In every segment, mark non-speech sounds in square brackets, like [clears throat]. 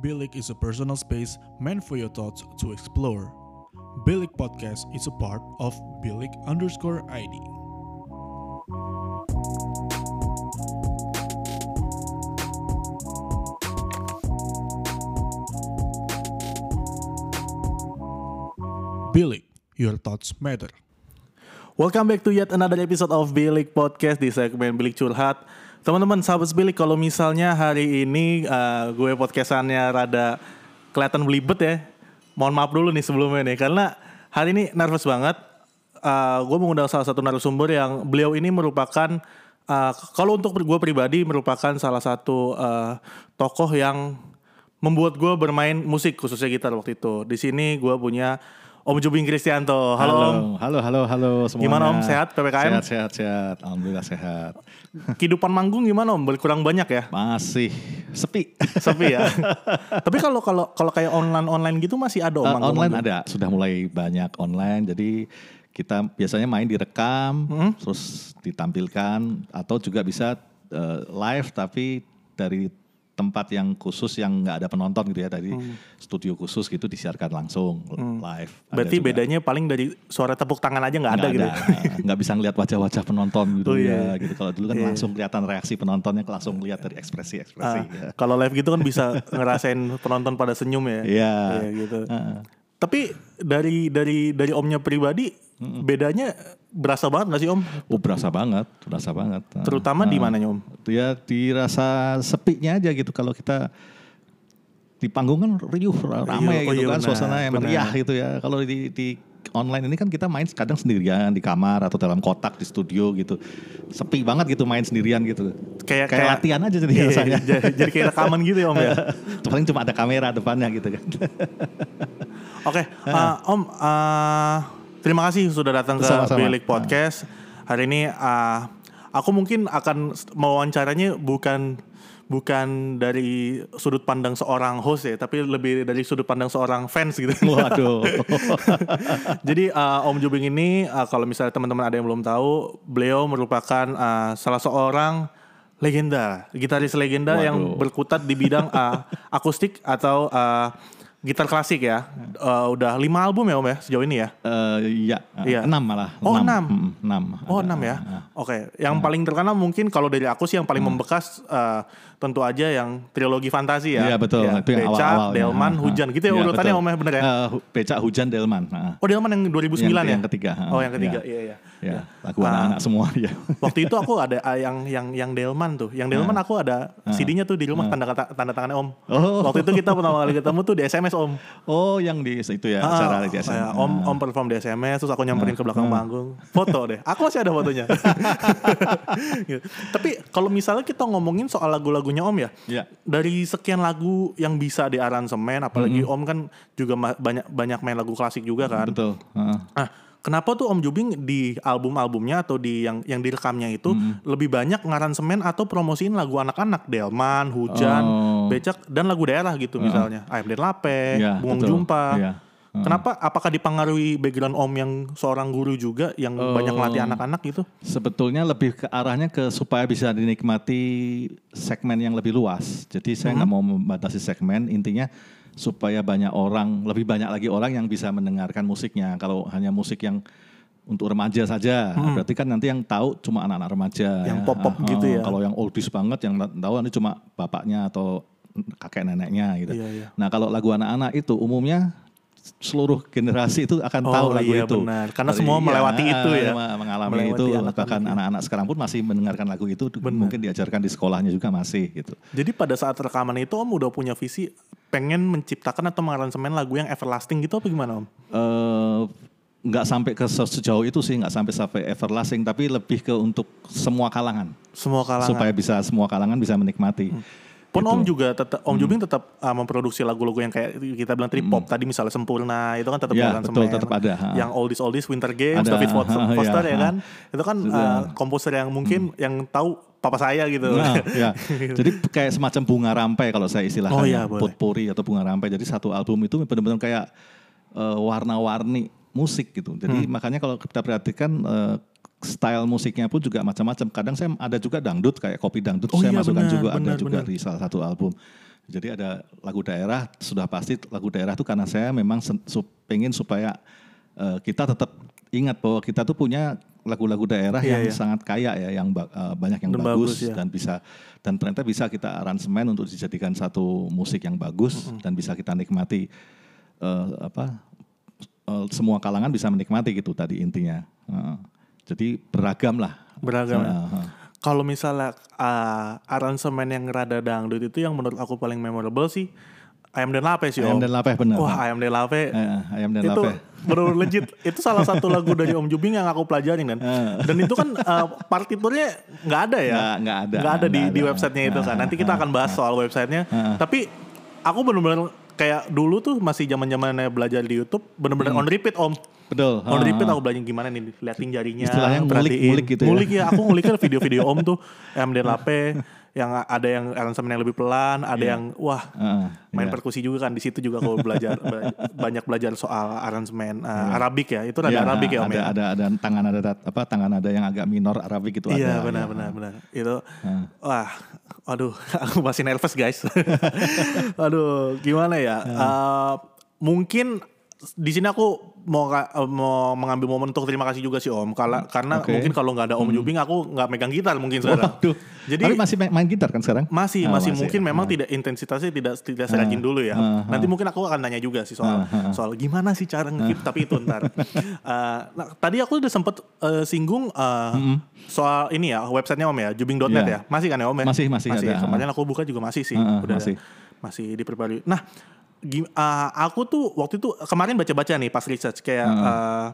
Bilik is a personal space meant for your thoughts to explore. Bilik Podcast is a part of Bilik underscore ID. Bilik, your thoughts matter. Welcome back to yet another episode of Bilik Podcast di segmen Bilik Curhat. Teman-teman sahabat Bilik, kalau misalnya hari ini uh, gue podcastannya rada kelihatan belibet ya. Mohon maaf dulu nih sebelumnya nih, karena hari ini nervous banget. Uh, gue mengundang salah satu narasumber yang beliau ini merupakan uh, kalau untuk gue pribadi merupakan salah satu uh, tokoh yang membuat gue bermain musik khususnya gitar waktu itu. Di sini gue punya Om Jubing Kristianto. Halo, Om. Halo, halo, halo semuanya. Gimana Om? Sehat PPKM? Sehat, sehat, sehat. Alhamdulillah sehat. [laughs] Kehidupan manggung gimana Om? Berkurang banyak ya? Masih sepi. [laughs] Sepi ya. [laughs] Tapi kalau kalau kalau kayak online online gitu masih ada Om Uh, manggung? online ada, sudah mulai banyak online. Jadi kita biasanya main direkam, Hmm? terus ditampilkan, atau juga bisa uh, live tapi dari tempat yang khusus yang nggak ada penonton gitu ya dari studio khusus gitu disiarkan langsung live. Ada Hmm. Berarti juga. bedanya paling dari suara tepuk tangan aja nggak ada nggak gitu. ada. nggak bisa ngeliat wajah-wajah penonton Oh, gitu iya. ya gitu kalau dulu kan Iya. langsung kelihatan reaksi penontonnya langsung lihat dari ekspresi ekspresi Ah, Kalau live gitu kan bisa ngerasain penonton pada senyum ya. Iya. Iya, gitu. Heeh. Tapi dari dari dari Omnya pribadi bedanya berasa banget nggak sih Om? oh berasa banget berasa banget. Nah, Terutama di nah, mananya Om? ya dirasa sepinya aja gitu. Kalau kita di panggung kan riuh ramai oh gitu iya kan benar, suasana yang meriah gitu ya. Kalau di, di online ini kan kita main kadang sendirian di kamar atau dalam kotak di studio gitu sepi banget gitu main sendirian gitu Kayak- kayak, kayak- latihan aja jadi Iya, rasanya jadi, jadi kayak rekaman gitu ya Om ya. [laughs] paling cuma ada kamera depannya gitu kan [laughs] Oke, uh, Om, uh, terima kasih sudah datang ke Sama-sama. Bilik Podcast. Hari ini uh, aku mungkin akan mewawancaranya bukan bukan dari sudut pandang seorang host ya, tapi lebih dari sudut pandang seorang fans gitu. [laughs] waduh [laughs] Jadi uh, Om Jubing ini uh, kalau misalnya teman-teman ada yang belum tahu, beliau merupakan uh, salah seorang legenda, gitaris legenda yang Waduh. berkutat di bidang uh, [laughs] akustik atau uh, gitar klasik ya. Uh, udah lima album ya Om ya sejauh ini ya. Eh, iya, Iya. enam malah. Oh, enam. Mm, enam. Oh enam ya. ah. Oke, yang paling terkenal mungkin kalau dari aku sih yang paling membekas uh, tentu aja yang trilogi fantasi ya. Iya betul, Ya, itu yang Becak, awal-awalnya. Delman, Ah, ah. Hujan gitu ya Iya, urutannya. Om ya bener ya. Becak Hujan Delman. ah. Oh Delman yang 2009 yang, ya? yang ketiga. ah. Oh yang ketiga, Iya. iya iya. Ya, lagu Ah. anak-anak semua ya. [laughs] Waktu itu aku ada ah, yang yang yang Delman tuh. Yang Delman aku ada CD-nya tuh di rumah tanda kata- tanda tangannya Om. Oh. Waktu itu kita pertama kali [laughs] ketemu tuh di SMS Om. Oh, yang di itu ya Ah, acara di SM. kayak Om Om perform di SMS terus aku nyamperin ke Ah. belakang panggung. Foto deh. Aku masih ada fotonya. [laughs] Gitu. Tapi kalau misalnya kita ngomongin soal lagu-lagunya Om ya. Iya. Dari sekian lagu yang bisa di aransemen apalagi Mm-hmm. Om kan juga banyak banyak main lagu klasik juga kan. Betul. ah. Ah, kenapa tuh Om Jubing di album-albumnya atau di yang yang direkamnya itu Mm-hmm. lebih banyak ngaransemen atau promosiin lagu anak-anak, Delman, Hujan, Oh. Becak dan lagu daerah gitu misalnya, Ayam Den Lape, Bungong betul. Jumpa. Iya. Heeh. Kenapa? Apakah dipengaruhi background Om yang seorang guru juga yang banyak melatih anak-anak gitu? Sebetulnya lebih ke arahnya ke supaya bisa dinikmati segmen yang lebih luas. Jadi saya nggak mau membatasi segmen, intinya supaya banyak orang, lebih banyak lagi orang yang bisa mendengarkan musiknya. Kalau hanya musik yang untuk remaja saja, berarti kan nanti yang tahu cuma anak-anak remaja. Yang ya. pop-pop Ah, gitu ah. ya. Kalau yang oldies banget, yang tahu nanti cuma bapaknya atau kakek neneknya gitu. Iya, iya. Nah kalau lagu anak-anak itu umumnya seluruh generasi itu akan Oh, tahu lagu iya, itu. benar. Karena semua melewati itu ya. Mengalami Melewati itu anak-anak bahkan anak-anak sekarang pun masih mendengarkan lagu itu mungkin diajarkan di sekolahnya juga masih gitu. Jadi pada saat rekaman itu Om udah punya visi pengen menciptakan atau mengaransemen lagu yang everlasting gitu apa gimana Om? eh nggak sampai ke se- sejauh itu sih nggak sampai sampai everlasting tapi lebih ke untuk semua kalangan Semua kalangan. supaya bisa semua kalangan bisa menikmati. Pun Gitu. Om juga tetap Om Jubing tetap uh, memproduksi lagu-lagu yang kayak kita bilang trip pop tadi misalnya Sempurna itu kan tetap Ya, aransemen. betul, tetap ada, ha. Yang oldies oldies Winter Games Ada, David Foster, ha, Foster ya, ya ha. kan. Itu kan uh, komposer yang mungkin yang tahu papa saya gitu. Nah, [laughs] ya. Jadi kayak semacam bunga rampai kalau saya istilahkan Oh, iya, ya, boleh. potpourri atau bunga rampai. Jadi satu album itu benar-benar kayak eh, warna-warni musik gitu. Jadi Hmm. makanya kalau kita perhatikan eh, style musiknya pun juga macam-macam. Kadang saya ada juga dangdut kayak kopi dangdut Oh saya iya, masukkan benar, juga benar, ada juga benar. di salah satu album. Jadi ada lagu daerah sudah pasti lagu daerah itu karena saya memang pengen supaya eh, kita tetap ingat bahwa kita tuh punya lagu-lagu daerah Iya, yang iya. sangat kaya ya, yang eh, banyak yang Dan bagus, bagus, ya. dan bisa dan ternyata bisa kita aransemen untuk dijadikan satu musik yang bagus dan bisa kita nikmati eh, apa eh, semua kalangan bisa menikmati gitu tadi intinya. Heeh. Jadi beragam lah. Beragam. Heeh. Kalau misalnya uh, aransemen yang rada dangdut itu yang menurut aku paling memorable sih Ayam dan Lape sih Ayam Om. dan Lape benar. Wah Ayam dan Lape Eh, ayam dan itu lape. benar [laughs] legit. Itu salah satu lagu dari Om Jubing yang aku pelajarin kan. Dan itu kan uh, partiturnya nggak ada ya. Nggak- ada. Nggak ada di, Nggak di ada. websitenya itu kan. Nanti kita akan bahas soal websitenya. Tapi aku benar-benar kayak dulu tuh masih zaman zamannya belajar di YouTube benar-benar Hmm. on repeat Om. Betul. On repeat ah. aku belajar gimana nih liatin jarinya. Istilahnya ngulik- ngulik gitu ya. Ngulik ya, aku nguliknya [laughs] video-video Om tuh MD Lape yang ada yang aransemen yang lebih pelan, ada Iya. yang wah Ah, main iya. perkusi juga kan di situ juga aku belajar [laughs] ba- banyak belajar soal aransemen uh, Arabik ya itu rada Iya, Arabik ya om ada, ya ada ada tangan ada apa tangan ada yang agak minor Arabik itu iya ada. benar ya. benar benar itu wah aduh [laughs] aku masih nervous guys aduh gimana ya Uh, mungkin di sini aku mau uh, mau mengambil momen untuk terima kasih juga sih om Kala, karena Oke. Hmm. mungkin kalau nggak ada om Jubing aku nggak megang gitar mungkin sekarang Waduh. jadi Tapi masih main, main gitar kan sekarang? Masih, Ah, masih, mungkin memang tidak intensitasnya tidak tidak serajin dulu ya. ah, Nanti mungkin aku akan nanya juga sih soal Ah, soal gimana sih cara ngekip tapi itu ntar. [laughs] Eh, nah, tadi aku udah sempet eh, singgung eh, soal ini ya websitenya Om ya, jubing.net Iya. ya. Masih kan ya Om ya? Masih, masih ada. Kemarin aku buka juga masih sih. Ah, ah, udah masih. masih diperbarui. Nah, eh, aku tuh waktu itu kemarin baca-baca nih pas research kayak eh,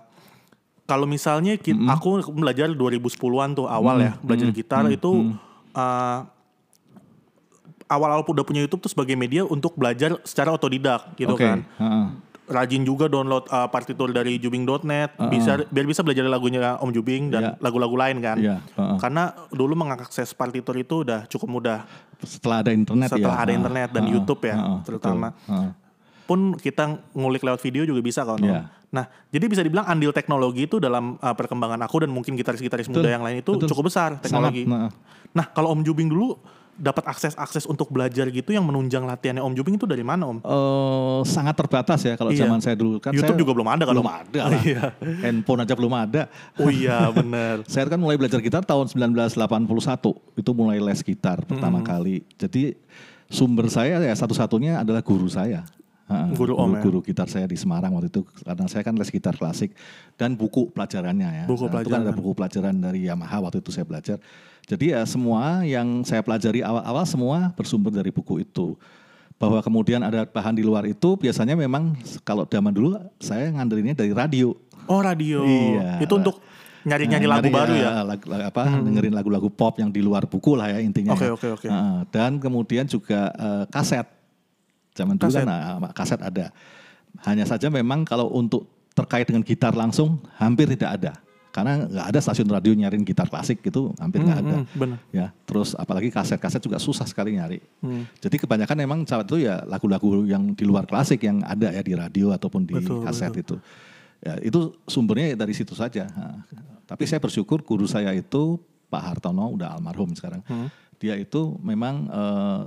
kalau misalnya ki- aku belajar 2010-an tuh awal ya, belajar gitar itu eh, awal-awal udah punya YouTube tuh sebagai media untuk belajar secara otodidak gitu Oke. kan. heeh. Rajin juga download uh, partitur dari jubing.net bisa biar bisa belajar lagunya Om Jubing dan Iya. lagu-lagu lain kan. Iya, heeh. Karena dulu mengakses partitur itu udah cukup mudah Setelah ada internet setelah ya. ada internet dan heeh, YouTube ya heeh, terutama. heeh. Pun kita ngulik lewat video juga bisa kan. Iya. Nah, jadi bisa dibilang andil teknologi itu dalam uh, perkembangan aku dan mungkin gitaris-gitaris muda yang lain itu betul. cukup besar teknologi. Sangat, heeh. Nah, kalau Om Jubing dulu dapat akses-akses untuk belajar gitu yang menunjang latihannya Om Jubing itu dari mana Om? Eh, sangat terbatas ya kalau Iya. zaman saya dulu kan YouTube saya juga belum ada kan? belum ada lah. Iya. handphone aja belum ada Oh iya bener. [laughs] saya kan mulai belajar gitar tahun 1981 itu mulai les gitar pertama kali jadi sumber saya ya satu-satunya adalah guru saya Guru Om ya? guru gitar saya di Semarang waktu itu karena saya kan les gitar klasik dan buku pelajarannya ya Buku Nah, itu kan ada pelajaran. buku pelajaran dari Yamaha waktu itu saya belajar jadi ya semua yang saya pelajari awal-awal semua bersumber dari buku itu bahwa kemudian ada bahan di luar itu biasanya memang kalau zaman dulu saya ngandelinnya dari radio Oh radio. Iya. Itu untuk nyari-nyari Nah, lagu nyari, baru ya? lagu- lagu- apa dengerin lagu-lagu pop yang di luar buku lah ya intinya. Oke, ya. oke, oke. Heeh, dan kemudian juga eh, kaset. Zaman dulu Kaset. kan nah, kaset ada. Hanya saja memang kalau untuk terkait dengan gitar langsung hampir tidak ada. Karena nggak ada stasiun radio nyariin gitar klasik gitu hampir nggak ada. Hmm, bener. Ya, terus apalagi kaset-kaset juga susah sekali nyari. Hmm. Jadi kebanyakan memang saat itu ya lagu-lagu yang di luar klasik yang ada ya di radio ataupun di Betul, kaset itu. Ya, itu sumbernya dari situ saja. Nah, tapi saya bersyukur guru saya itu Pak Hartono udah almarhum sekarang. Hmm. Dia itu memang eh,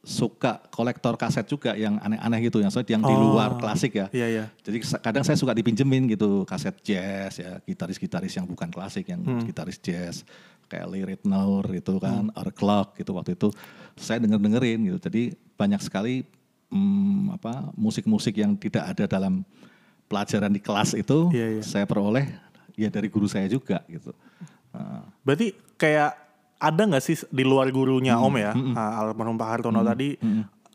suka kolektor kaset juga yang aneh-aneh gitu yang soalnya yang di Oh. luar klasik ya. Iya iya. Jadi kadang saya suka dipinjemin gitu kaset jazz ya, gitaris-gitaris yang bukan klasik, yang Hmm. gitaris jazz kayak Lee Ritenour gitu kan, Clark gitu waktu itu saya denger dengerin gitu. Jadi banyak sekali hmm, apa musik-musik yang tidak ada dalam pelajaran di kelas itu Iya, iya. saya peroleh ya dari guru saya juga gitu. Nah, Berarti kayak ada nggak sih di luar gurunya Om ya, ah, almarhum Pak Hartono tadi,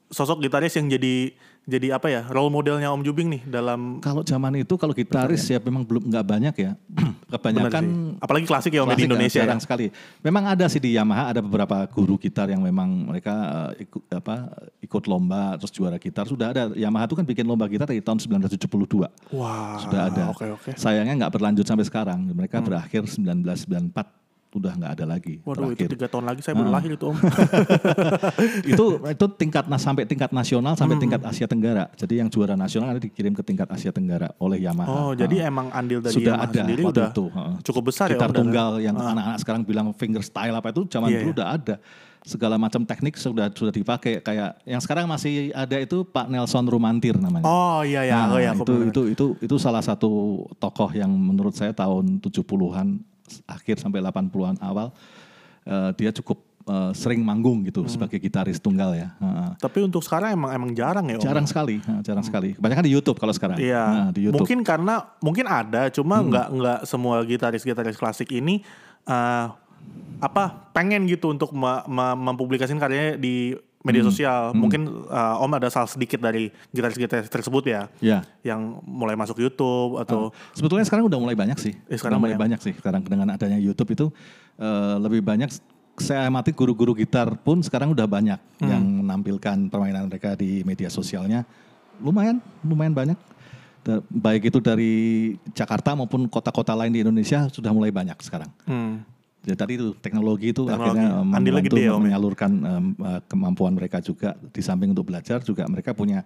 sosok gitaris yang jadi jadi apa ya role modelnya Om Jubing nih dalam kalau zaman itu kalau gitaris ya memang belum nggak banyak ya. [clears throat] Kebanyakan apalagi klasik ya Om di Klasik, Indonesia jarang ya. sekali. Memang ada sih di Yamaha ada beberapa guru gitar yang memang mereka eh, ikut apa ikut lomba terus juara gitar sudah ada. Yamaha itu kan bikin lomba gitar dari tahun 1972 Wah, sudah ada. Oke oke. Sayangnya nggak berlanjut sampai sekarang. Mereka berakhir 1994 udah nggak ada lagi. Waduh itu terakhir. tiga tahun lagi saya baru lahir itu Om. [laughs] itu itu tingkat sampai tingkat nasional sampai tingkat Asia Tenggara. Jadi yang juara nasional nanti dikirim ke tingkat Asia Tenggara oleh Yamaha. oh jadi emang andil dari sudah Yamaha ada sendiri waktu udah itu. heeh. cukup besar gitar ya dan- tunggal yang anak-anak sekarang bilang fingerstyle apa itu zaman Iya, dulu iya. udah ada. segala macam teknik sudah sudah dipakai kayak yang sekarang masih ada itu Pak Nelson Rumantir namanya. Oh iya ya, Nah, oh ya aku itu, itu itu itu salah satu tokoh yang menurut saya tahun 70-an akhir sampai 80-an awal eh, dia cukup eh, sering manggung gitu Hmm. sebagai gitaris tunggal ya. Heeh. Tapi untuk sekarang emang emang jarang ya. Om? Jarang sekali, ha, jarang sekali. Kebanyakan di YouTube kalau sekarang. Iya. Nah, di YouTube. Mungkin karena mungkin ada, cuma nggak nggak semua gitaris-gitaris klasik ini eh, apa pengen gitu untuk me- me- mempublikasikan karyanya di media sosial. Mungkin eh, Om ada salah sedikit dari gitaris-gitaris tersebut ya, Ya. yang mulai masuk YouTube atau Sebetulnya sekarang udah mulai banyak sih. Eh, sekarang udah mulai banyak sih. Sekarang dengan adanya YouTube itu eh, lebih banyak. Saya amati guru-guru gitar pun sekarang udah banyak Hmm. yang menampilkan permainan mereka di media sosialnya. Lumayan, lumayan banyak. Baik itu dari Jakarta maupun kota-kota lain di Indonesia sudah mulai banyak sekarang. Hmm. Jadi tadi itu teknologi itu Teknologi. akhirnya eh, membantu gede ya, ya? menyalurkan eh, kemampuan mereka juga di samping untuk belajar juga mereka punya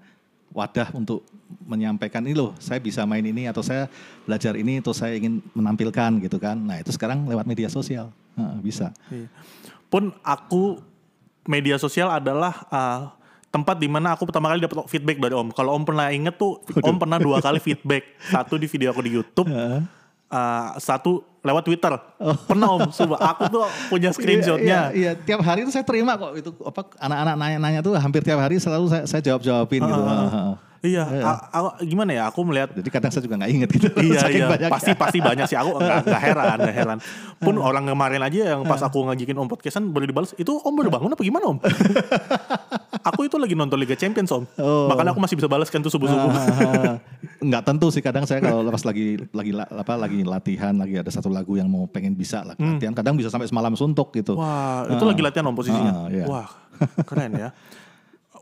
wadah untuk menyampaikan ini loh saya bisa main ini atau saya belajar ini atau saya ingin menampilkan gitu kan. Nah itu sekarang lewat media sosial Nah, bisa. Iya. Pun aku media sosial adalah uh, tempat di mana aku pertama kali dapat feedback dari Om. Kalau Om pernah inget tuh, Om pernah dua kali feedback. Satu di video aku di YouTube, uh, satu lewat Twitter. Pernah Om, sumpah. Aku tuh punya screenshotnya. Iya, iya, tiap hari itu saya terima kok itu apa anak-anak nanya-nanya tuh hampir tiap hari selalu saya, saya jawab-jawabin gitu. Heeh. Iya, a- a- gimana ya? Aku melihat Jadi kadang saya juga nggak inget gitu. Iya iya pasti pasti banyak sih aku nggak heran nggak heran pun orang kemarin aja yang pas aku ngajakin om podcastan baru dibalas itu om baru bangun apa gimana om [laughs] aku itu lagi nonton Liga Champions om Oh. makanya aku masih bisa balas kan tuh subuh subuh nggak tentu sih kadang saya kalau pas lagi lagi la- apa lagi latihan lagi ada satu lagu yang mau pengen bisa lah latihan kadang bisa sampai semalam suntuk gitu. Hmm. wah itu lagi latihan om posisinya? Ah, iya. wah keren ya. [laughs]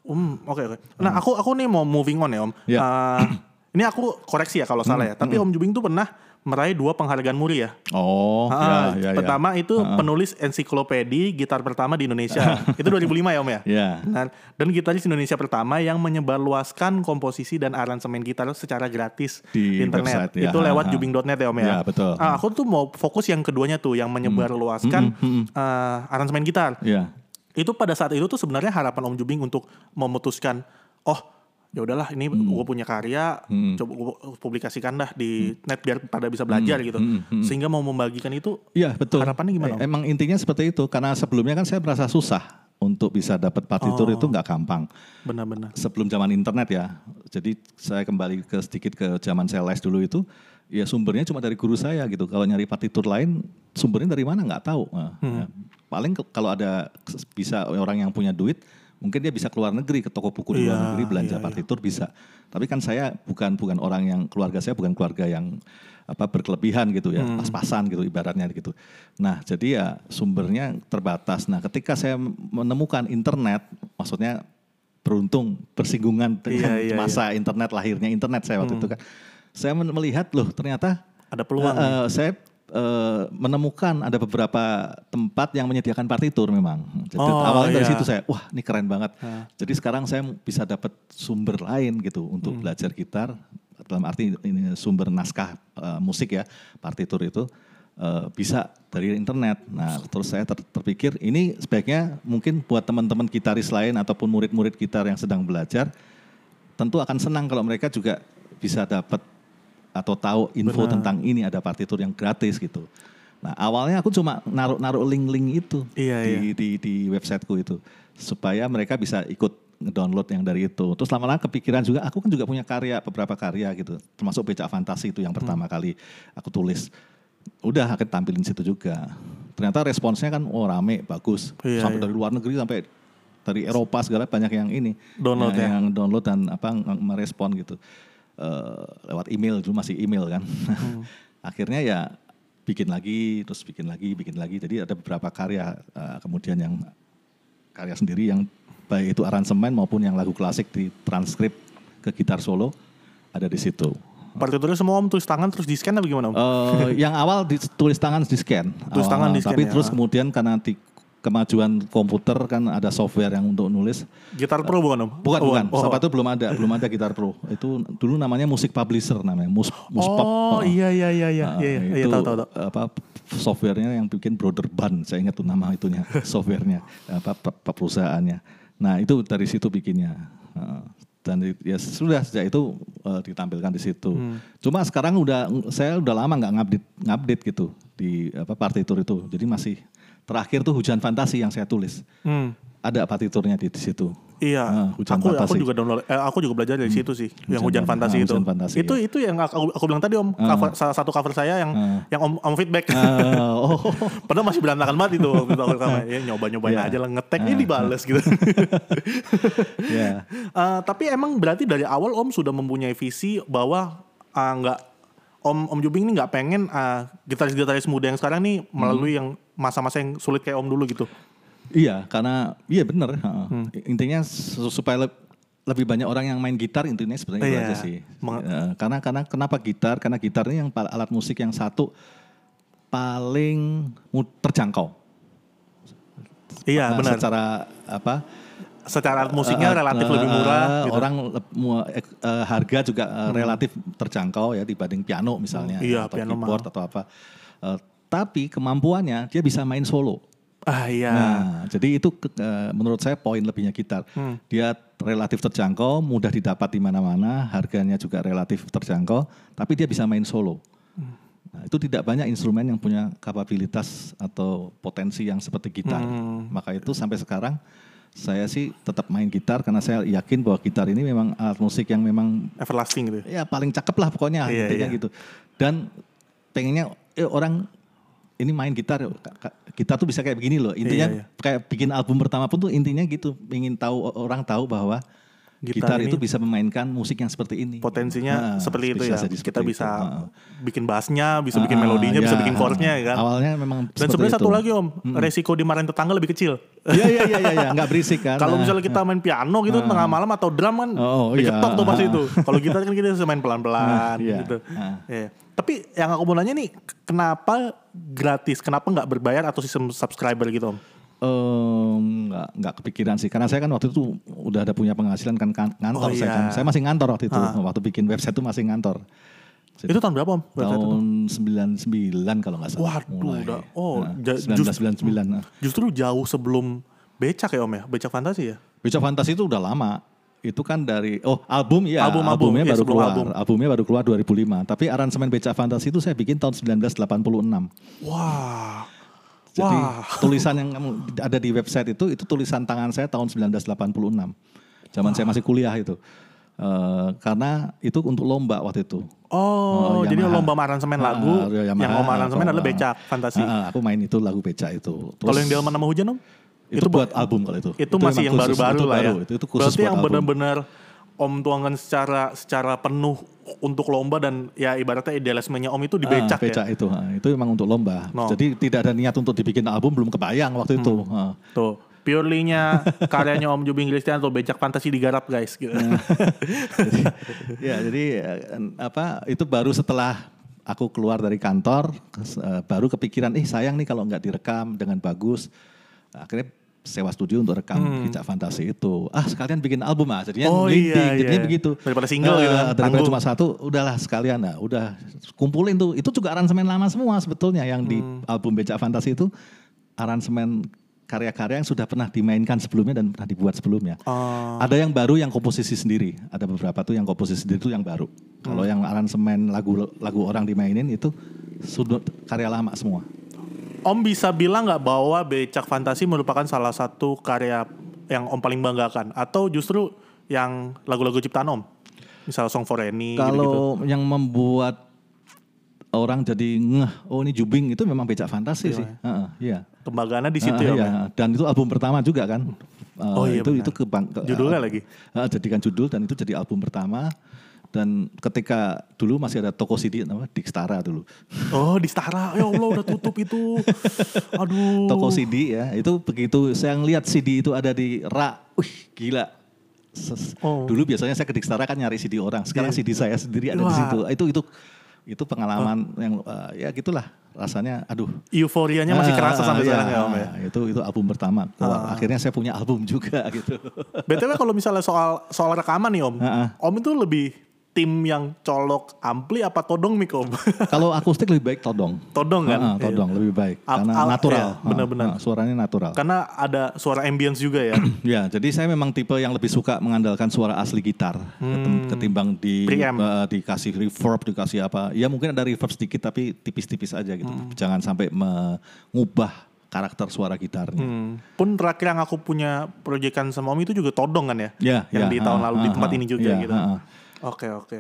Um oke oke. Nah aku aku nih mau moving on ya om. Iya. Ah, ini aku koreksi ya kalau salah Hmm, ya tapi om Jubing tuh pernah meraih dua penghargaan muri ya oh ya, ya, ya. pertama itu penulis ensiklopedi gitar pertama di Indonesia. [laughs] itu 2005 ya Om ya? Ya. Nah, dan gitaris Indonesia pertama yang menyebarluaskan komposisi dan aransemen gitar secara gratis Di di, internet. website, ya. Itu lewat Ha, ha. jubing.net ya Om ya? Ya, betul. Ah, aku tuh mau fokus yang keduanya tuh yang menyebarluaskan eh, aransemen gitar. ya Itu pada saat itu tuh sebenarnya harapan Om Jubing untuk memutuskan, oh ya udahlah ini gue punya karya, coba gue publikasikan dah di net biar pada bisa belajar gitu. Sehingga mau membagikan itu Iya betul. Harapannya gimana? Eh, Emang intinya seperti itu karena sebelumnya kan saya merasa susah untuk bisa dapat partitur Oh. itu nggak gampang. benar-benar. Sebelum zaman internet ya. Jadi saya kembali ke sedikit ke zaman saya les dulu itu ya sumbernya cuma dari guru saya gitu. Kalau nyari partitur lain sumbernya dari mana nggak tahu. Nah, ya. Paling kalau ada bisa orang yang punya duit mungkin dia bisa keluar negeri ke toko buku di Iya, luar negeri belanja iya, partitur bisa. Tapi kan saya bukan bukan orang yang keluarga saya bukan keluarga yang apa berkelebihan gitu ya, pas-pasan gitu ibaratnya gitu. Nah, jadi ya sumbernya terbatas. Nah, ketika saya menemukan internet, maksudnya beruntung bersinggungan dengan Iya, iya, masa internet lahirnya internet saya waktu itu kan. Saya melihat loh ternyata Ada peluang. eh, eh, saya eh, menemukan ada beberapa tempat yang menyediakan partitur memang. Jadi Oh, awalnya dari iya. situ saya, wah ini keren banget. Jadi sekarang saya bisa dapat sumber lain gitu untuk Hmm. belajar gitar dalam arti ini sumber naskah eh, musik ya partitur itu eh, bisa dari internet. Nah terus saya ter- terpikir ini sebaiknya mungkin buat teman-teman gitaris lain ataupun murid-murid gitar yang sedang belajar tentu akan senang kalau mereka juga bisa dapat atau tahu info tentang ini ada partitur yang gratis gitu. Nah awalnya aku cuma naruh-naruh link-link itu Iya, di, iya. di di websiteku itu supaya mereka bisa ikut ngedownload yang dari itu. Terus lama-lama kepikiran juga, aku kan juga punya karya beberapa karya gitu, termasuk becak fantasi itu yang pertama kali aku tulis. Udah aku tampilin situ juga. Ternyata responsnya kan oh rame, bagus. Iya, sampai iya. dari luar negeri sampai dari Eropa segala banyak yang ini Download yang, ya? yang download dan apa merespon gitu Eh, lewat email dulu masih email kan Hmm. [laughs] akhirnya ya bikin lagi terus bikin lagi bikin lagi jadi ada beberapa karya eh, kemudian yang karya sendiri yang baik itu aransemen maupun yang lagu klasik di transkrip ke gitar solo ada di situ Partiturnya semua om tulis tangan terus di scan apa gimana om? Eh, yang awal ditulis tangan di scan. Tulis tangan di-scan Tapi ya. terus kemudian karena di- kemajuan komputer kan ada software yang untuk nulis. Gitar Pro bukan om? Bukan, Oh, bukan. Oh, itu belum ada, belum ada gitar pro. Itu dulu namanya musik publisher namanya, mus, muspop. oh iya iya iya iya. Nah, iya, iya, iya, itu tahu tahu tahu. apa softwarenya yang bikin Brother Band, saya ingat tuh nama itunya, [laughs] softwarenya, apa pe- pe- perusahaannya. Nah itu dari situ bikinnya. Dan ya sudah sejak itu eh, ditampilkan di situ. Hmm. Cuma sekarang udah saya udah lama nggak ngupdate ngupdate gitu di apa partitur itu. Jadi masih terakhir tuh hujan fantasi yang saya tulis. Hmm. Ada partiturnya di, di situ. Iya, Ah, Hujan aku aku Fantasi. juga download, eh, aku juga belajar dari situ sih, yang Hujan hujan Fan- fantasi ah, itu. Hujan Fantasi, itu ya. itu yang aku, aku bilang tadi om, cover, salah satu cover saya yang Ah. yang om, om feedback. Ah, oh, [laughs] Padahal masih berantakan banget itu waktu aku rekaman. Ya nyoba nyobain Iya. aja lah ngetek ini dibales gitu. [laughs] ya. [laughs] Eh, tapi emang berarti dari awal om sudah mempunyai visi bahwa ah, nggak om om Jubing ini nggak pengen ah, gitaris-gitaris muda yang sekarang nih melalui yang masa-masa yang sulit kayak om dulu gitu. Iya, karena iya benar. Hmm. Intinya su- supaya le- lebih banyak orang yang main gitar intinya sebenarnya itu Iya. aja sih. Meng- Ya, karena karena kenapa gitar? Karena gitar ini yang alat musik yang satu paling terjangkau. Iya Nah, benar. Secara apa? Secara alat musiknya eh, relatif eh, lebih murah. eh, gitu. Orang eh, eh, harga juga eh, relatif terjangkau ya dibanding piano misalnya Iya, atau piano keyboard atau apa. Eh, tapi kemampuannya dia bisa main solo. Ah iya. Nah, jadi itu eh, menurut saya poin lebihnya gitar. Hmm. Dia relatif terjangkau, mudah didapat di mana-mana, harganya juga relatif terjangkau, tapi dia bisa main solo. Hmm. Nah, itu tidak banyak instrumen yang punya kapabilitas atau potensi yang seperti gitar. Hmm. Maka itu sampai sekarang saya sih tetap main gitar karena saya yakin bahwa gitar ini memang alat musik yang memang Everlasting gitu. ya paling cakep lah pokoknya Iya, intinya iya. gitu. Dan pengennya eh, orang ini main gitar, kita tuh bisa kayak begini loh. Intinya Iya, iya. kayak bikin album pertama pun tuh intinya gitu, ingin tahu orang tahu bahwa Gitar gitar, itu bisa memainkan musik yang seperti ini. Potensinya Nah, seperti itu ya. bisa jadi Kita seperti bisa itu. Heeh. bikin bassnya, bisa bikin Ah, melodinya, bisa ya, bikin chordnya ya kan. Awalnya memang Dan seperti sebenarnya satu lagi om, resiko dimarahin tetangga lebih kecil. Iya iya iya iya, iya, nggak berisik kan. Kalau Nah. misalnya kita main piano gitu tengah malam atau drum kan Oh, iya. diketok tuh pasti itu. [laughs] Kalau gitar kan kita bisa main pelan-pelan Nah, iya. gitu. Ah. Iya. Tapi yang aku mau nanya nih, kenapa gratis? Kenapa nggak berbayar atau sistem subscriber gitu om? Em, nggak nggak kepikiran sih karena saya kan waktu itu udah ada punya penghasilan kan kan- ngantor Oh, saya iya. kan saya masih ngantor waktu itu Ah. waktu bikin website itu masih ngantor itu tahun berapa om? tahun 99 kalau nggak salah Waduh, mulai. udah. Oh, Nah, ja- 1999 nah. Justru jauh sebelum becak ya om ya? Becak fantasi ya? Becak Fantasi itu udah lama itu kan dari oh album ya Album, album, albumnya iya, baru keluar album. albumnya baru keluar 2005 tapi aransemen Becak Fantasi itu saya bikin tahun 1986 Wah. Jadi Wah. tulisan yang kamu ada di website itu itu tulisan tangan saya tahun 1986. Zaman saya masih kuliah itu. Eh, karena itu untuk lomba waktu itu. Oh, Oh, jadi Yamaha. lomba aransemen lagu, ah, Yamaha yang om aransemen adalah ah, becak fantasi. Ah, aku main itu lagu becak itu. Terus Kalau yang Delman nama hujan om? itu, buat album kalau itu. Itu, masih memang yang baru-baru itu lah ya. baru, Itu, itu khusus Berarti buat yang benar-benar om tuangkan secara secara penuh untuk lomba dan ya ibaratnya idealismenya om itu di becak, ah, becak ya. itu, ah, itu memang untuk lomba. No. Jadi tidak ada niat untuk dibikin album belum kebayang waktu itu. Hmm. ah. Tuh, purely-nya [laughs] karyanya Om Jubing Christian atau becak fantasi digarap guys gitu. Nah. [laughs] ya jadi eh, apa itu baru setelah aku keluar dari kantor eh, baru kepikiran ih sayang nih kalau nggak direkam dengan bagus akhirnya sewa studio untuk rekam Kicak Fantasi itu ah sekalian bikin album ah jadinya Hmm. Oh, iya, jadinya iya. begitu Daripada single gitu kan, daripada cuma satu udahlah sekalian nah udah kumpulin tuh itu juga aransemen lama semua sebetulnya yang di Hmm. album Becak Fantasi itu aransemen karya-karya yang sudah pernah dimainkan sebelumnya dan pernah dibuat sebelumnya Oh, ada yang baru yang komposisi sendiri. Ada beberapa tuh yang komposisi sendiri itu yang baru. Kalau Hmm. yang aransemen lagu lagu orang dimainin itu sudah karya lama semua. Om bisa bilang nggak bahwa becak fantasi merupakan salah satu karya yang Om paling banggakan atau justru yang lagu-lagu ciptaan Om? Misal Song for Any. Kalau yang membuat orang jadi ngeh, oh ini Jubing itu memang becak fantasi sih. Heeh, iya. Kebanggaannya di situ Ah, ya, iya. ya? Dan itu album pertama juga kan. Eh, Oh iya, itu benar. itu kebang- ke- Judulnya lagi. Eh, jadikan judul dan itu jadi album pertama. Dan ketika dulu masih ada toko CD namanya Dikstara dulu. Oh, di Stara. Ya Allah udah tutup itu. [laughs] Aduh. toko CD ya itu begitu saya ngeliat CD itu ada di rak wih gila Ses- Oh. dulu biasanya saya ke Dikstara kan nyari CD orang sekarang CD saya sendiri ada di Wah. situ itu itu itu pengalaman yang eh, ya gitulah rasanya aduh Euforianya masih kerasa Ah, sampai iya, sekarang ya Om ya. itu itu album pertama Wah, akhirnya saya punya album juga [laughs] gitu BTW kalau misalnya soal soal rekaman nih Om. Heeh. Om itu lebih tim yang colok ampli apa todong mic Om? [laughs] kalau akustik lebih baik todong todong kan? Todong lebih baik Al- karena al- natural iya, benar-benar. Suaranya natural Karena ada suara ambience juga ya. [clears throat] Ya, jadi saya memang tipe yang lebih suka mengandalkan suara asli gitar ketim- ketimbang di eh, dikasih reverb, dikasih apa. Ya mungkin ada reverb sedikit tapi tipis-tipis aja gitu. Jangan sampai mengubah karakter suara gitarnya. Hmm. Pun terakhir yang aku punya proyekan sama Om itu juga todong kan ya? Ya, yang ya, di tahun ah, lalu di ah, tempat ah, ini juga ya, gitu. ah, ah. Oke oke.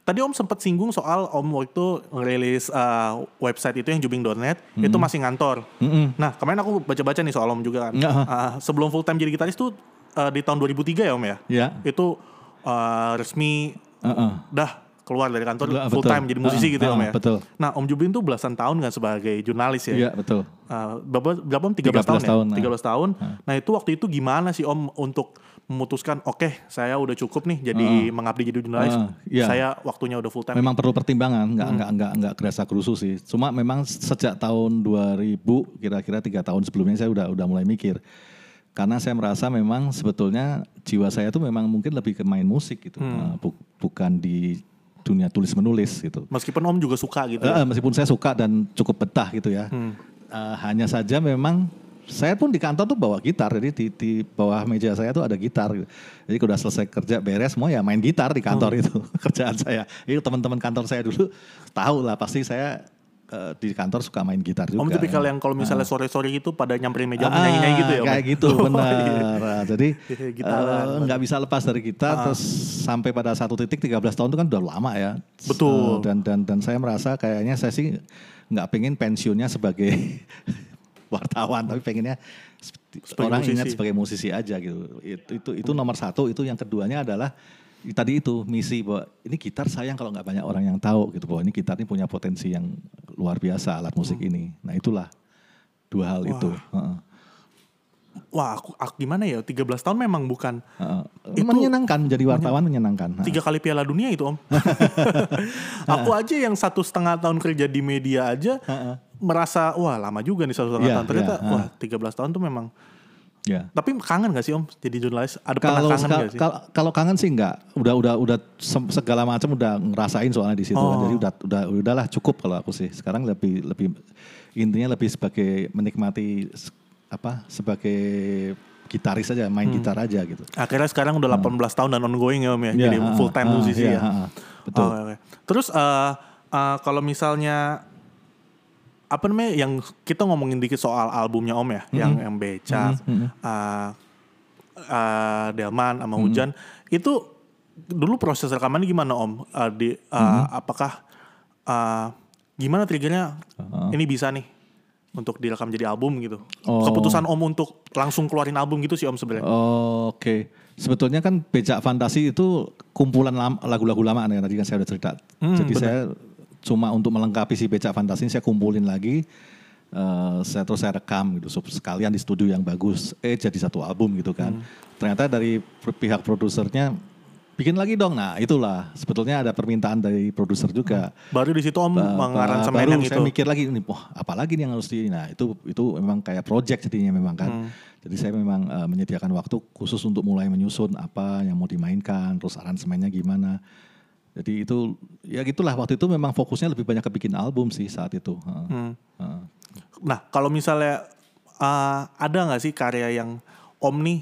Tadi Om sempat singgung soal Om waktu itu ngerilis uh, website itu yang jubing.net itu masih ngantor. Mm-mm. Nah kemarin aku baca-baca nih soal Om juga kan. Uh, sebelum full time jadi gitaris tuh uh, di tahun 2003 ya Om ya? Ya, Itu uh, resmi ah. dah keluar dari kantor Betul, full time jadi musisi Ah, gitu ya Om ya? betul. Nah Om Jubing tuh belasan tahun kan sebagai jurnalis ya? Iya, betul. Uh, berapa berapa Om? 13, 13 tahun, tahun, ya? nah. 13 tahun. Nah, itu waktu itu gimana sih Om untuk memutuskan oke, saya udah cukup nih jadi mengabdi jadi jurnalis. Ah, iya. Saya waktunya udah full time. Memang perlu pertimbangan, nggak Hmm. nggak nggak nggak kerasa kerusuh sih. Cuma memang sejak tahun 2000 kira-kira tiga tahun sebelumnya saya udah udah mulai mikir. Karena saya merasa memang sebetulnya jiwa saya tuh memang mungkin lebih ke main musik gitu, Hmm. Nah, bu- bukan di dunia tulis menulis gitu. Meskipun Om juga suka gitu. Ya. meskipun saya suka dan cukup betah gitu ya. Hmm. Eh, hanya saja memang saya pun di kantor tuh bawa gitar, jadi di, di bawah meja saya tuh ada gitar. gitu. Jadi kalau udah selesai kerja beres semua ya main gitar di kantor Hmm. itu [laughs] kerjaan saya. Itu teman-teman kantor saya dulu [laughs] tahu lah pasti saya eh, di kantor suka main gitar juga. Om tipikal yang kalau misalnya sore-sore gitu pada nyamperin meja Ah, nyanyi-nyanyi gitu ya Om? Kayak gitu, [laughs] Oh, benar. iya. Nah, Jadi Iya, gitaran. eh, nggak bisa lepas dari gitar terus sampai pada satu titik 13 tahun itu kan udah lama ya. Betul. Eh, dan dan dan saya merasa kayaknya saya sih nggak pengen pensiunnya sebagai wartawan, tapi pengennya Sebagai orang musisi. ingat sebagai musisi aja gitu. Itu itu itu nomor satu. Itu yang keduanya adalah tadi itu misi bahwa ini gitar sayang kalau nggak banyak orang yang tahu gitu bahwa ini gitar ini punya potensi yang luar biasa alat musik ini. Nah itulah dua hal itu. Heeh. Wah, aku, aku gimana ya? 13 tahun memang bukan Heeh. Itu- menyenangkan menjadi wartawan menyenangkan. Tiga kali Piala Dunia itu Om. [laughs] aku aja yang satu setengah tahun kerja di media aja merasa wah lama juga nih satu setengah Iya, tahun. Ternyata iya, wah 13 tahun tuh memang. Ya. Tapi kangen gak sih Om jadi jurnalis? Ada pernah Kalau kangen ska- gak sih? kalau kalau kangen sih enggak. Udah udah udah segala macam udah ngerasain soalnya di situ. kan. Oh. Jadi udah udah udahlah cukup kalau aku sih. Sekarang lebih lebih intinya lebih sebagai menikmati apa sebagai gitaris aja, main gitar aja gitu. Akhirnya sekarang udah 18 tahun dan ongoing ya Om ya. Iya, jadi full time ha, musisi iya, ya. ha-ha, betul. Oh, oke. Terus eh, eh, kalau misalnya apa namanya yang kita ngomongin dikit soal albumnya Om ya, yang yang Becak, eh, eh, Delman sama Hujan, itu dulu proses rekamannya gimana Om? Eh, di eh, apakah eh, gimana triggernya ini bisa nih untuk direkam jadi album gitu? Oh. Keputusan Om untuk langsung keluarin album gitu sih Om sebenarnya. Oh, Oke, sebetulnya kan Becak Fantasi itu kumpulan lagu-lagu lama nih tadi kan saya udah cerita. Hmm, Jadi saya cuma untuk melengkapi si Becak Fantasi ini saya kumpulin lagi. eh, saya terus saya rekam gitu sekalian di studio yang bagus. Eh jadi satu album gitu kan. Hmm. Ternyata dari pihak produsernya bikin lagi dong. Nah itulah sebetulnya ada permintaan dari produser juga. Baru di situ Om Ba- mengaransemen baru yang saya itu. mikir lagi nih, wah apalagi nih yang harus di, nah itu itu memang kayak project jadinya memang kan. Hmm. Jadi saya memang eh, menyediakan waktu khusus untuk mulai menyusun apa yang mau dimainkan, terus aransemennya gimana. Jadi itu ya gitulah waktu itu memang fokusnya lebih banyak ke bikin album sih saat itu. Hmm. Nah, kalau misalnya uh, ada nggak sih karya yang Om nih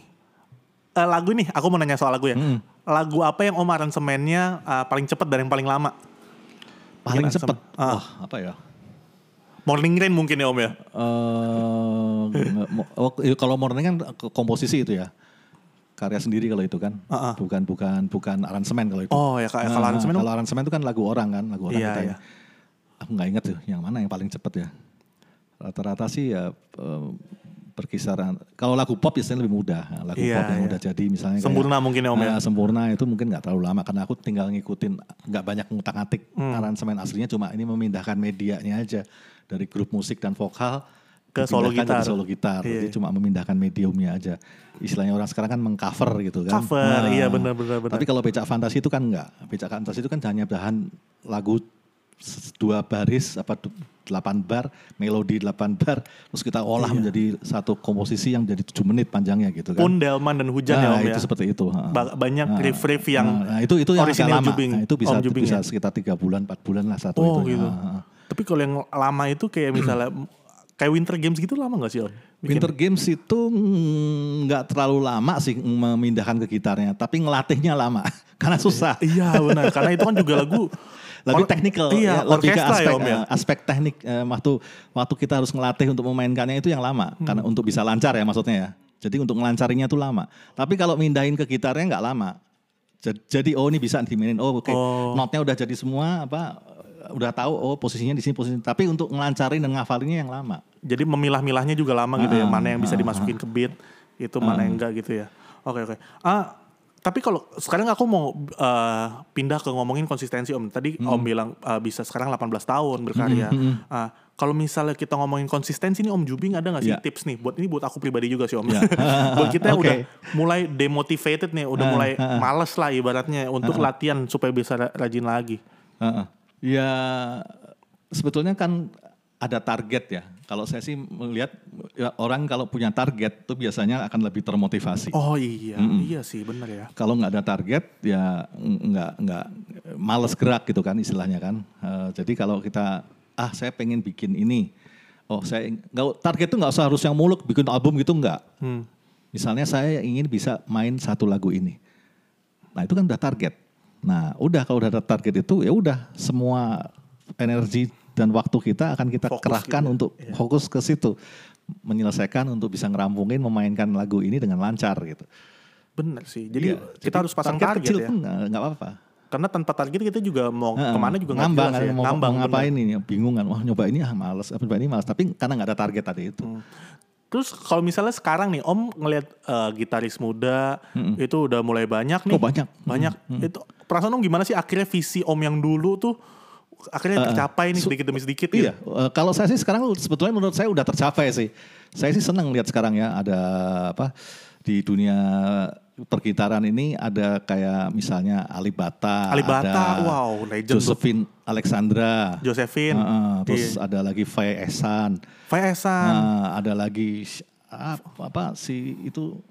eh, lagu nih, aku mau nanya soal lagu ya. Mm. Lagu apa yang Om aransemennya uh, paling cepat dan yang paling lama? Paling aransemen. Ah. wah apa ya? Morning Rain mungkin ya Om ya. Iya, kalau morning kan komposisi itu ya. Karya sendiri kalau itu kan. Ah, ah. Bukan bukan bukan aransemen kalau itu. Oh ya kayak kalau Nah, aransemen kalau aransemen itu kan lagu orang kan, lagu orang Iya, kita. iya. Aku nggak inget tuh yang mana yang paling cepet ya. Rata-rata sih ya eh, berkisaran. Kalau lagu pop biasanya lebih mudah. Lagu Iya, pop yang iya. udah jadi misalnya. Sempurna kayak, mungkin ya, Om, ya? Nah, Sempurna itu mungkin nggak terlalu lama karena aku tinggal ngikutin nggak banyak ngutak-ngatik Hmm. aransemen aslinya cuma ini memindahkan medianya aja dari grup musik dan vokal Ke solo gitar. jadi solo gitar. Iya. Jadi cuma memindahkan mediumnya aja. Istilahnya orang sekarang kan mengcover gitu kan. Cover, iya, benar, benar, benar. Tapi kalau becak fantasi itu kan enggak. Becak fantasi itu kan hanya bahan lagu dua baris apa delapan bar, melodi delapan bar, terus kita olah menjadi satu komposisi yang jadi tujuh menit panjangnya gitu kan. Pun delman dan hujan ya Nah, om itu ya. seperti itu. Ba- banyak Nah, riff-riff yang nah, itu itu yang agak lama. Jubing. Nah, itu bisa Jubing bisa ya? sekitar tiga bulan, empat bulan lah satu Oh itu. gitu. Tapi kalau yang lama itu kayak misalnya kayak Winter Games gitu lama gak sih? Bikin- Winter Games itu mm, nggak terlalu lama sih memindahkan ke gitarnya, tapi ngelatihnya lama [laughs] karena susah. Iya benar, karena itu kan juga lagu [laughs] lebih teknikal, Iya, ya, lebih ke orkestra aspek, ya om ya. aspek teknik eh, waktu waktu kita harus ngelatih untuk memainkannya itu yang lama, Hmm. karena untuk bisa lancar ya maksudnya ya. Jadi untuk ngelancarinya itu lama. Tapi kalau mindahin ke gitarnya nggak lama. Jadi, oh ini bisa dimainin. Oh oke, Oh. notnya udah jadi semua apa udah tahu oh posisinya di sini posisi. Tapi untuk ngelancarin dan ngafalinnya yang lama. Jadi memilah-milahnya juga lama gitu ya, Ah, mana yang bisa dimasukin ke beat, itu mana yang enggak gitu ya. Oke oke. Ah, tapi kalau sekarang aku mau eh, pindah ke ngomongin konsistensi Om. Tadi Om bilang eh, bisa sekarang 18 tahun berkarya. Ah, kalau misalnya kita ngomongin konsistensi nih Om Jubing ada nggak sih Ya. tips nih buat ini buat aku pribadi juga sih Om. Ya. [laughs] buat kita yang Oke. udah mulai demotivated nih, udah Ah, mulai ah, ah. males lah ibaratnya untuk latihan supaya bisa ra- rajin lagi. Heeh. Ya sebetulnya kan ada target ya. Kalau saya sih melihat ya, orang kalau punya target itu biasanya akan lebih termotivasi. Oh iya, iya sih benar ya. Kalau nggak ada target ya nggak nggak males gerak gitu kan istilahnya kan. Eh, jadi kalau kita ah saya pengen bikin ini, oh saya nggak target itu nggak usah harus yang muluk bikin album gitu nggak. Hmm. Misalnya saya ingin bisa main satu lagu ini. Nah, itu kan udah target. Nah, udah kalau udah ada target itu ya udah semua energi dan waktu kita akan kita Fokus kerahkan gitu ya. untuk fokus ke situ. Menyelesaikan untuk bisa ngerampungin memainkan lagu ini dengan lancar gitu. Bener sih. Jadi Iya, kita jadi harus pasang target, kecil ya. pun nggak apa-apa. Karena tanpa target kita juga mau Heeh. ke mana juga ngambang jelas kan, ya. mau, Ngambang, mau bener. ngapain ini bingung kan wah nyoba ini ah males apa ini males tapi karena nggak ada target tadi itu Hmm. Terus kalau misalnya sekarang nih Om ngelihat eh, gitaris muda itu udah mulai banyak nih. Oh, banyak. Banyak. Itu perasaan Om gimana sih akhirnya visi Om yang dulu tuh akhirnya tercapai nih sedikit demi sedikit gitu. Iya, eh, kalau saya sih sekarang sebetulnya menurut saya udah tercapai sih. Saya sih senang lihat sekarang ya ada apa di dunia pergitaran ini ada kayak misalnya Ali Bata, Ali Bata, ada wow, legend tuh. Josephine Alexandra, Josephine. Heeh, terus Iya. ada lagi Faye Ehsan, Faesan. Nah, ada lagi apa, apa si itu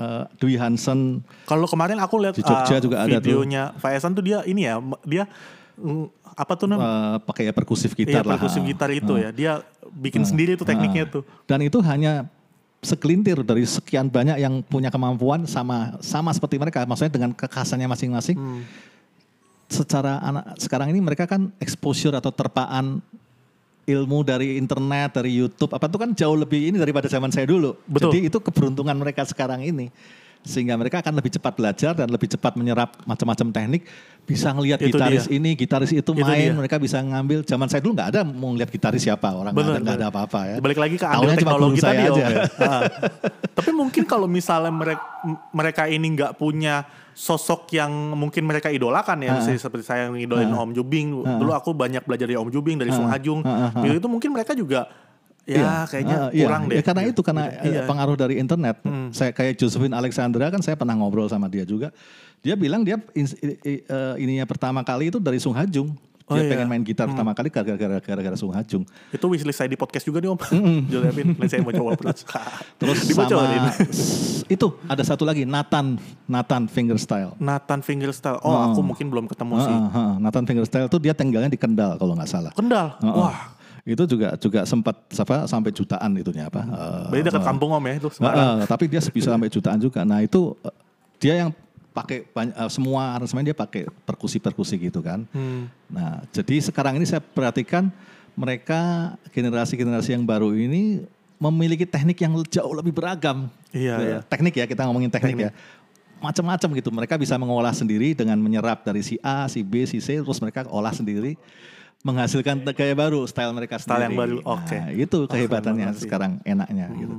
eh, Dwi Hansen, Kalau kemarin aku lihat Di Jogja eh, juga ada tuh. videonya Faesan tuh dia ini ya, dia apa tuh namanya? eh, pakai ya perkusif Iya, gitar lah. perkusif gitar itu ya. Dia bikin sendiri tuh tekniknya tuh. Dan itu hanya segelintir dari sekian banyak yang punya kemampuan sama sama seperti mereka, maksudnya dengan kekhasannya masing-masing. Hmm. Secara anak sekarang ini mereka kan exposure atau terpaan ilmu dari internet, dari YouTube, apa itu kan jauh lebih ini daripada zaman saya dulu. Betul. Jadi itu keberuntungan mereka sekarang ini. Sehingga mereka akan lebih cepat belajar dan lebih cepat menyerap macam-macam teknik. Bisa ngelihat Itu gitaris dia. ini, gitaris itu, Itu main, dia. mereka bisa ngambil. Zaman saya dulu nggak ada mau ngeliat gitaris siapa, orang nggak ada, ada apa-apa ya. Balik lagi ke andil cuma teknologi tadi Om, aja. ya. [laughs] Ah. Tapi mungkin kalau misalnya mereka mereka ini nggak punya sosok yang mungkin mereka idolakan ya, misalnya seperti saya yang idolain Om Jubing. Dulu aku banyak belajar dari Om Jubing, dari Sung Hajung. Gitu itu mungkin mereka juga ya kayaknya Ah, iya. kurang Ya, deh. karena itu karena Iya. eh, pengaruh dari internet. Saya kayak Josephine Alexandra kan saya pernah ngobrol sama dia juga. Dia bilang dia ins- i- i- eh, ininya pertama kali itu dari Sung Hajung. Oh, Dia iya. pengen main gitar pertama kali gara-gara gara-gara Sung Hajung. Itu wishlist saya di podcast juga nih Om. [laughs] Josephine, nanti saya mau coba terus. Terus sama [laughs] itu ada satu lagi Nathan Nathan Fingerstyle. Nathan Fingerstyle. Oh, aku mungkin belum ketemu sih. Heeh, heeh. Nathan Fingerstyle itu dia tinggalnya di Kendal kalau nggak salah. Kendal. Heeh. Wah, Itu juga juga sempat apa sampai jutaan itunya apa. eh, berarti dekat kampung Om ya itu Semarang. eh, tapi dia bisa sampai jutaan juga. Nah itu eh, dia yang pakai banyak- eh, semua aransemen dia pakai perkusi-perkusi gitu kan. Hmm. Nah jadi sekarang ini saya perhatikan mereka generasi-generasi yang baru ini memiliki teknik yang jauh lebih beragam. Iya, Eh, iya. Teknik ya kita ngomongin teknik, ya. Macam-macam gitu. Mereka bisa mengolah sendiri dengan menyerap dari si A, si B, si C, terus mereka olah sendiri menghasilkan gaya baru, style mereka Style yang sendiri. baru, oke. Nah, itu kehebatannya sekarang enaknya gitu.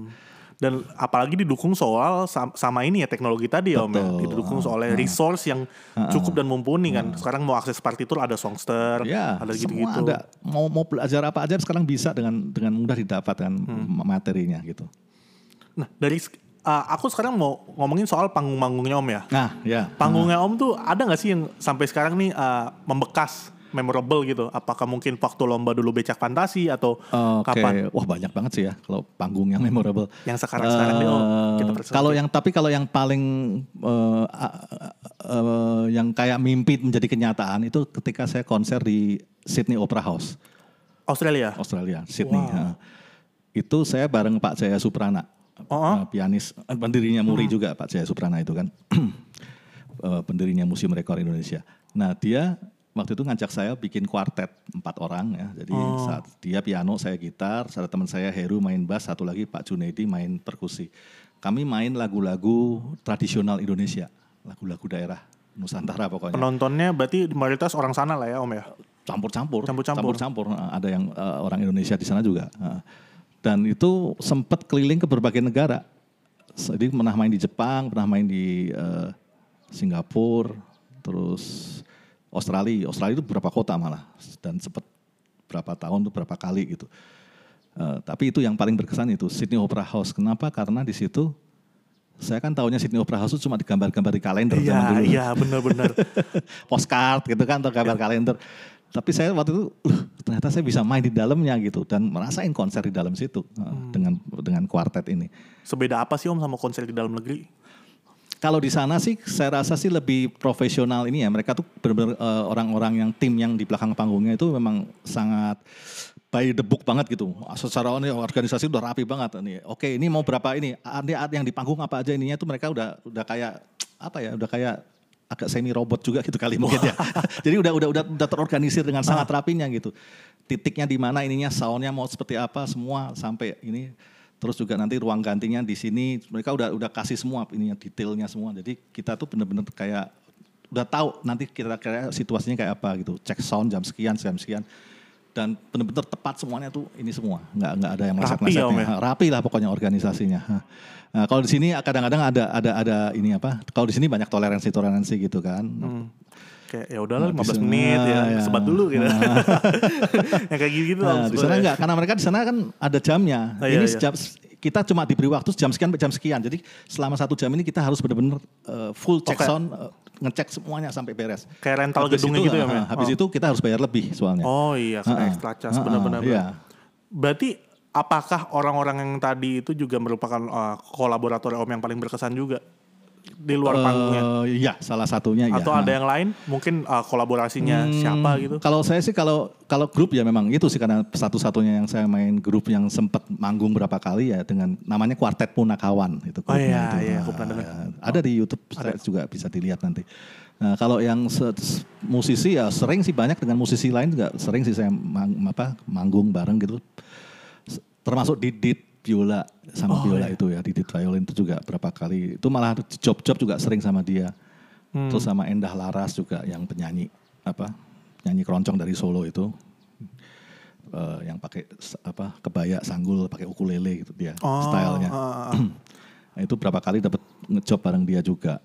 Dan apalagi didukung soal sam- sama ini ya teknologi tadi ya Om ya. Betul. Didukung oleh resource yang cukup dan mumpuni kan. Sekarang mau akses partitur ada Songster, Ya, ada gitu-gitu. ada. Mau mau belajar apa aja sekarang bisa dengan dengan mudah didapatkan Hmm. materinya gitu. Nah, dari uh, aku sekarang mau ngomongin soal panggung-panggungnya Om ya. Nah, ya. Panggungnya Om tuh ada nggak sih yang sampai sekarang nih uh, membekas memorable gitu? Apakah mungkin waktu lomba dulu becak fantasi atau Oke, kapan? wah banyak banget sih ya kalau panggung yang memorable. Yang sekarang-sekarang nih, oh, kita persesuaikan. kalau yang tapi kalau yang paling eh, a- eh, yang kayak mimpi menjadi kenyataan itu ketika saya konser di Sydney Opera House, Australia. Australia, Sydney. Wow. ha. Itu saya bareng Pak Jaya Suprana, Oh, oh. eh, pianis, pendirinya Muri juga Pak Jaya Suprana itu kan, [clears throat] pendirinya Museum Rekor Indonesia. Nah dia waktu itu ngajak saya bikin kuartet empat orang ya. Jadi saat dia piano, saya gitar, ada teman saya Heru main bass, satu lagi Pak Junedi main perkusi. Kami main lagu-lagu tradisional Indonesia, lagu-lagu daerah Nusantara pokoknya. Penontonnya berarti mayoritas orang sana lah ya Om ya? campur-campur, Campur-campur. campur-campur. Nah, Ada yang eh, orang Indonesia di sana juga. Nah, Dan itu sempat keliling ke berbagai negara. Jadi pernah main di Jepang, pernah main di eh, Singapura, terus Australia. Australia itu berapa kota malah dan sempat berapa tahun tuh berapa kali gitu. Eh, tapi itu yang paling berkesan itu Sydney Opera House. Kenapa? Karena di situ saya kan tahunya Sydney Opera House itu cuma digambar-gambar di kalender zaman Iya, dulu iya benar-benar. [laughs] postcard gitu kan atau gambar kalender. Tapi saya waktu itu "Loh, ternyata saya bisa main di dalamnya gitu dan merasain konser di dalam situ uh, dengan dengan kuartet ini. Sebeda apa sih Om sama konser di dalam negeri? Kalau di sana sih saya rasa sih lebih profesional ini ya. Mereka tuh benar-benar uh, orang-orang yang tim yang di belakang panggungnya itu memang sangat by the book banget gitu. Secara ini organisasi udah rapi banget nih. Oke, ini mau berapa ini? Ada yang di panggung apa aja ininya tuh mereka udah udah kayak apa ya? Udah kayak agak semi robot juga gitu kali mungkin ya. [laughs] Jadi udah udah udah udah terorganisir dengan sangat rapinya gitu. Titiknya di mana ininya, soundnya mau seperti apa semua sampai ini terus juga nanti ruang gantinya di sini mereka udah udah kasih semua ininya detailnya semua. Jadi kita tuh bener-bener kayak udah tahu nanti kira-kira situasinya kayak apa gitu. Cek sound jam sekian, jam sekian. Dan bener-bener tepat semuanya tuh ini semua. Nggak nggak ada yang Rapi ya, ya? Rapi lah pokoknya organisasinya. Nah, kalau di sini kadang-kadang ada ada ada ini apa? Kalau di sini banyak toleransi toleransi gitu kan. Kayak ya udahlah Nah, di 15 sana, menit ya, ya. sebat dulu gitu. [laughs] ya kayak gitu-gitu Nah, di sana enggak karena mereka di sana kan ada jamnya. Oh, iya, ini iya. jam- kita cuma diberi waktu jam sekian jam sekian. Jadi selama satu jam ini kita harus benar-benar eh, full check Oke. sound, eh, ngecek semuanya sampai beres. Kayak rental Habis gedungnya itu, gitu ya, ya? Habis Oh. itu kita harus bayar lebih soalnya. Oh iya, kena Ah, extra charge ah, benar-benar. Iya. Berarti apakah orang-orang yang tadi itu juga merupakan uh, kolaborator Om yang paling berkesan juga di luar panggungnya? Eh, Iya, salah satunya ya. Atau ada yang lain mungkin uh, kolaborasinya Hmm, siapa gitu? Kalau saya sih kalau kalau grup ya memang itu sih karena satu-satunya yang saya main grup yang sempat manggung berapa kali ya dengan namanya Kuartet Punakawan itu Oh iya, itu. iya, aku pernah dengar. ya. Ada di YouTube saya juga bisa dilihat nanti. Nah, kalau yang musisi ya sering sih banyak dengan musisi lain juga sering sih saya mang- apa manggung bareng gitu. Termasuk Didit biola sama Oh, biola iya. itu ya Didit violin itu juga berapa kali. Itu malah di job-job juga sering sama dia. Hmm. Terus sama Endah Laras juga yang penyanyi apa nyanyi keroncong dari Solo itu Eh, yang pakai apa kebaya sanggul pakai ukulele gitu dia Oh, stylenya. ah, ah. [clears throat] Nah, itu berapa kali dapat ngejob bareng dia juga.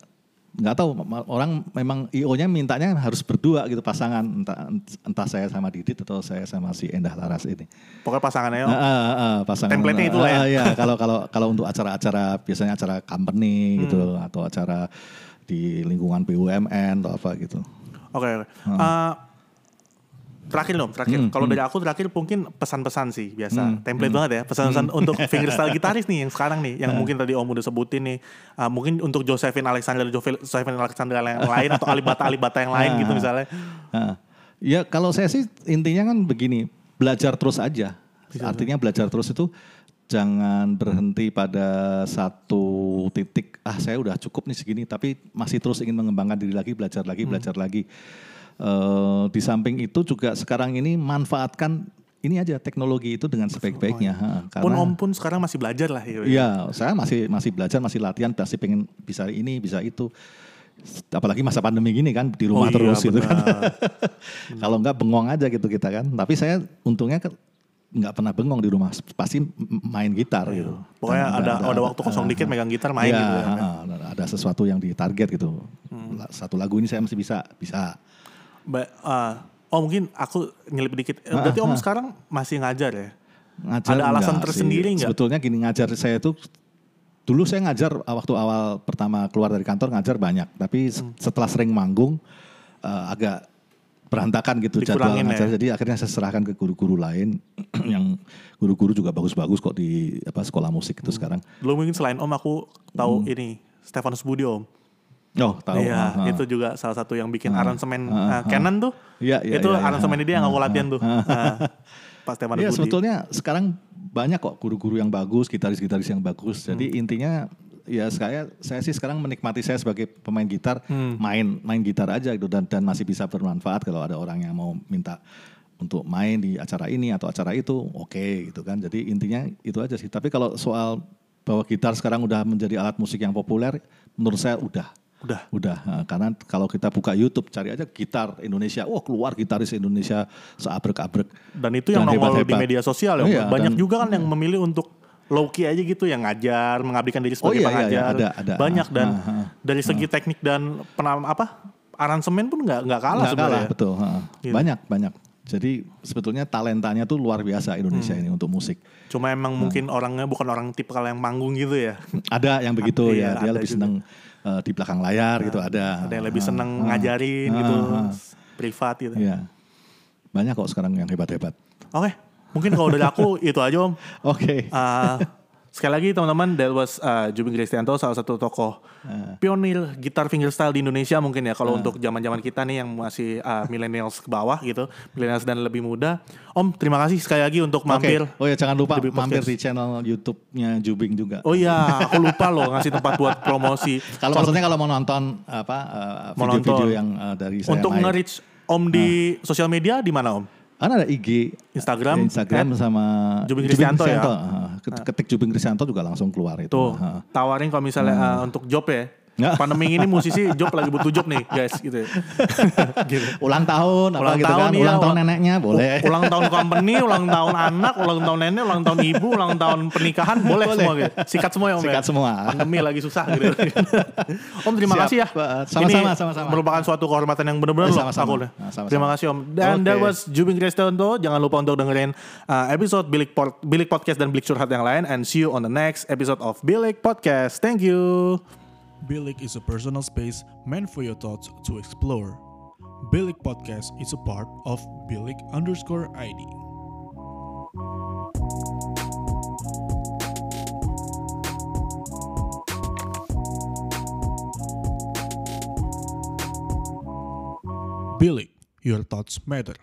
Nggak tahu orang memang IO-nya mintanya harus berdua gitu pasangan entah entah saya sama Didit atau saya sama si Endah Laras ini. Pokoknya pasangannya Ah, ah, ah, pasangan. Template-nya itulah ya. Ah, iya, [laughs] kalau kalau kalau untuk acara-acara biasanya acara company gitu atau acara di lingkungan BUMN atau apa gitu. Oke, oke. Uh, terakhir dong, terakhir. Hmm, Kalau dari aku terakhir mungkin pesan-pesan sih biasa. Template banget ya, pesan-pesan Hmm. untuk fingerstyle [laughs] gitaris nih yang sekarang nih, yang mungkin tadi Om udah sebutin nih. Uh, mungkin untuk Josephine Alexander, Josephine Alexander yang lain atau Alibata-Alibata yang lain [laughs] gitu misalnya. Ah. Ya kalau saya sih intinya kan begini, belajar terus aja. Artinya belajar terus itu jangan berhenti pada satu titik. Ah saya udah cukup nih segini, tapi masih terus ingin mengembangkan diri lagi, belajar lagi, belajar lagi. Eh, di samping itu juga sekarang ini manfaatkan ini aja teknologi itu dengan sebaik-baiknya. ha. Pun Om pun sekarang masih belajar lah. Ya. Iya, saya masih masih belajar, masih latihan, pasti pengen bisa ini, bisa itu. Apalagi masa pandemi gini kan di rumah Oh iya, terus gitu kan. [laughs] Kalau enggak bengong aja gitu kita kan. Tapi saya untungnya kan nggak pernah bengong di rumah, pasti main gitar gitu. Iya. Pokoknya Dan ada, ada, waktu kosong ah, dikit megang gitar main iya, gitu. Ya. Hmm. ah, ada sesuatu yang ditarget gitu. La- Satu lagu ini saya mesti bisa, bisa. Uh, oh mungkin aku nyelip dikit. Eh, Berarti Om sekarang masih ngajar ya? Ngajar Ada alasan tersendiri nggak? Sebetulnya gini ngajar saya itu dulu saya ngajar uh, waktu awal pertama keluar dari kantor ngajar banyak, tapi Hmm. se- setelah sering manggung uh, agak berantakan gitu jadwal Dikurangin ngajar. ya. Jadi akhirnya saya serahkan ke guru-guru lain [clears throat] yang guru-guru juga bagus-bagus kok di apa sekolah musik Hmm. itu sekarang. Dulu mungkin selain Om aku tahu ini Stefanus Budi Om. Oh, tahu. Iya, ah. itu juga salah satu yang bikin aransemen ah, uh, Canon tuh. Iya, iya, itu iya, iya. aransemen dia yang aku latihan tuh. Ah, Pas Stefanus Iya sebetulnya sekarang banyak kok guru-guru yang bagus, gitaris-gitaris yang bagus. Jadi Hmm. intinya ya saya saya sih sekarang menikmati saya sebagai pemain gitar, Hmm. main main gitar aja gitu dan dan masih bisa bermanfaat kalau ada orang yang mau minta untuk main di acara ini atau acara itu, oke gitu kan. Jadi intinya itu aja sih. Tapi kalau soal bahwa gitar sekarang udah menjadi alat musik yang populer, menurut saya udah. Udah. Udah, nah, karena kalau kita buka YouTube cari aja gitar Indonesia, wah keluar gitaris Indonesia seabrek-abrek. Dan itu yang Dan nongol di media sosial ya. Oh iya, Banyak dan- juga kan yang memilih untuk low key aja gitu yang ngajar, mengabdikan diri Oh sebagai iya, iya, pengajar. iya, ada, ada. Banyak dan Ah, ah, dari segi teknik dan penam apa? aransemen pun nggak nggak kalah Nggak sebenarnya. kalah, betul. ha. Gitu. Banyak, banyak. Jadi sebetulnya talentanya tuh luar biasa Indonesia Hmm. ini untuk musik. Cuma emang mungkin orangnya bukan orang tipe yang manggung gitu ya. Ada yang begitu [laughs] Iya, ya, dia ada lebih juga. Eh, di belakang layar gitu ada. Ada yang lebih Ah, seneng ah, ngajarin ah, gitu, ah. privat gitu. Iya. Banyak kok sekarang yang hebat-hebat. Oke, mungkin kalau dari aku [laughs] itu aja om. Oke. Uh, sekali lagi teman-teman, that was uh, Jubing Kristianto, salah satu tokoh pionir gitar fingerstyle di Indonesia mungkin ya. Kalau untuk zaman-zaman kita nih yang masih uh, millennials ke bawah gitu, millennials dan lebih muda. Om, terima kasih sekali lagi untuk mampir. Oh ya jangan lupa di mampir di channel YouTube-nya Jubing juga. Oh iya, aku lupa loh ngasih tempat buat promosi. [laughs] Kalau maksudnya kalau mau nonton apa Mau video-video nonton. yang eh, dari saya untuk nge-reach Om di sosial media di mana Om? Kan ada IG, Instagram, Instagram sama Jubing Kristianto ya? Ket- Ketik Jubing Kristianto juga langsung keluar itu. Tuh, tawarin kalau misalnya uh, untuk job ya. Ya. Pandemi ini musisi job lagi butuh job nih, guys gitu. ya. [laughs] gitu. Ulang tahun, apa Ulang gitu tahun, kan? iya, ulang tahun ulang- neneknya boleh. Ulang tahun company, ulang tahun anak, ulang tahun nenek, ulang tahun ibu, ulang tahun pernikahan, boleh, Boleh. semua gitu. Sikat semua ya Om. ya? Sikat semua. Pandemi lagi susah gitu. [laughs] om terima Siap, kasih ya. Sama-sama, Ini sama-sama. merupakan suatu kehormatan yang benar-benar loh Sama-sama. aku. deh. Sama-sama. Terima kasih Om. Dan that Oke. was Jubing Kristianto. Jangan lupa untuk dengerin uh, episode Bilik, Bilik Podcast dan Bilik Curhat yang lain. And see you on the next episode of Bilik Podcast. Thank you. Bilik is a personal space meant for your thoughts to explore. Bilik Podcast is a part of Bilik underscore ID. Bilik, your thoughts matter.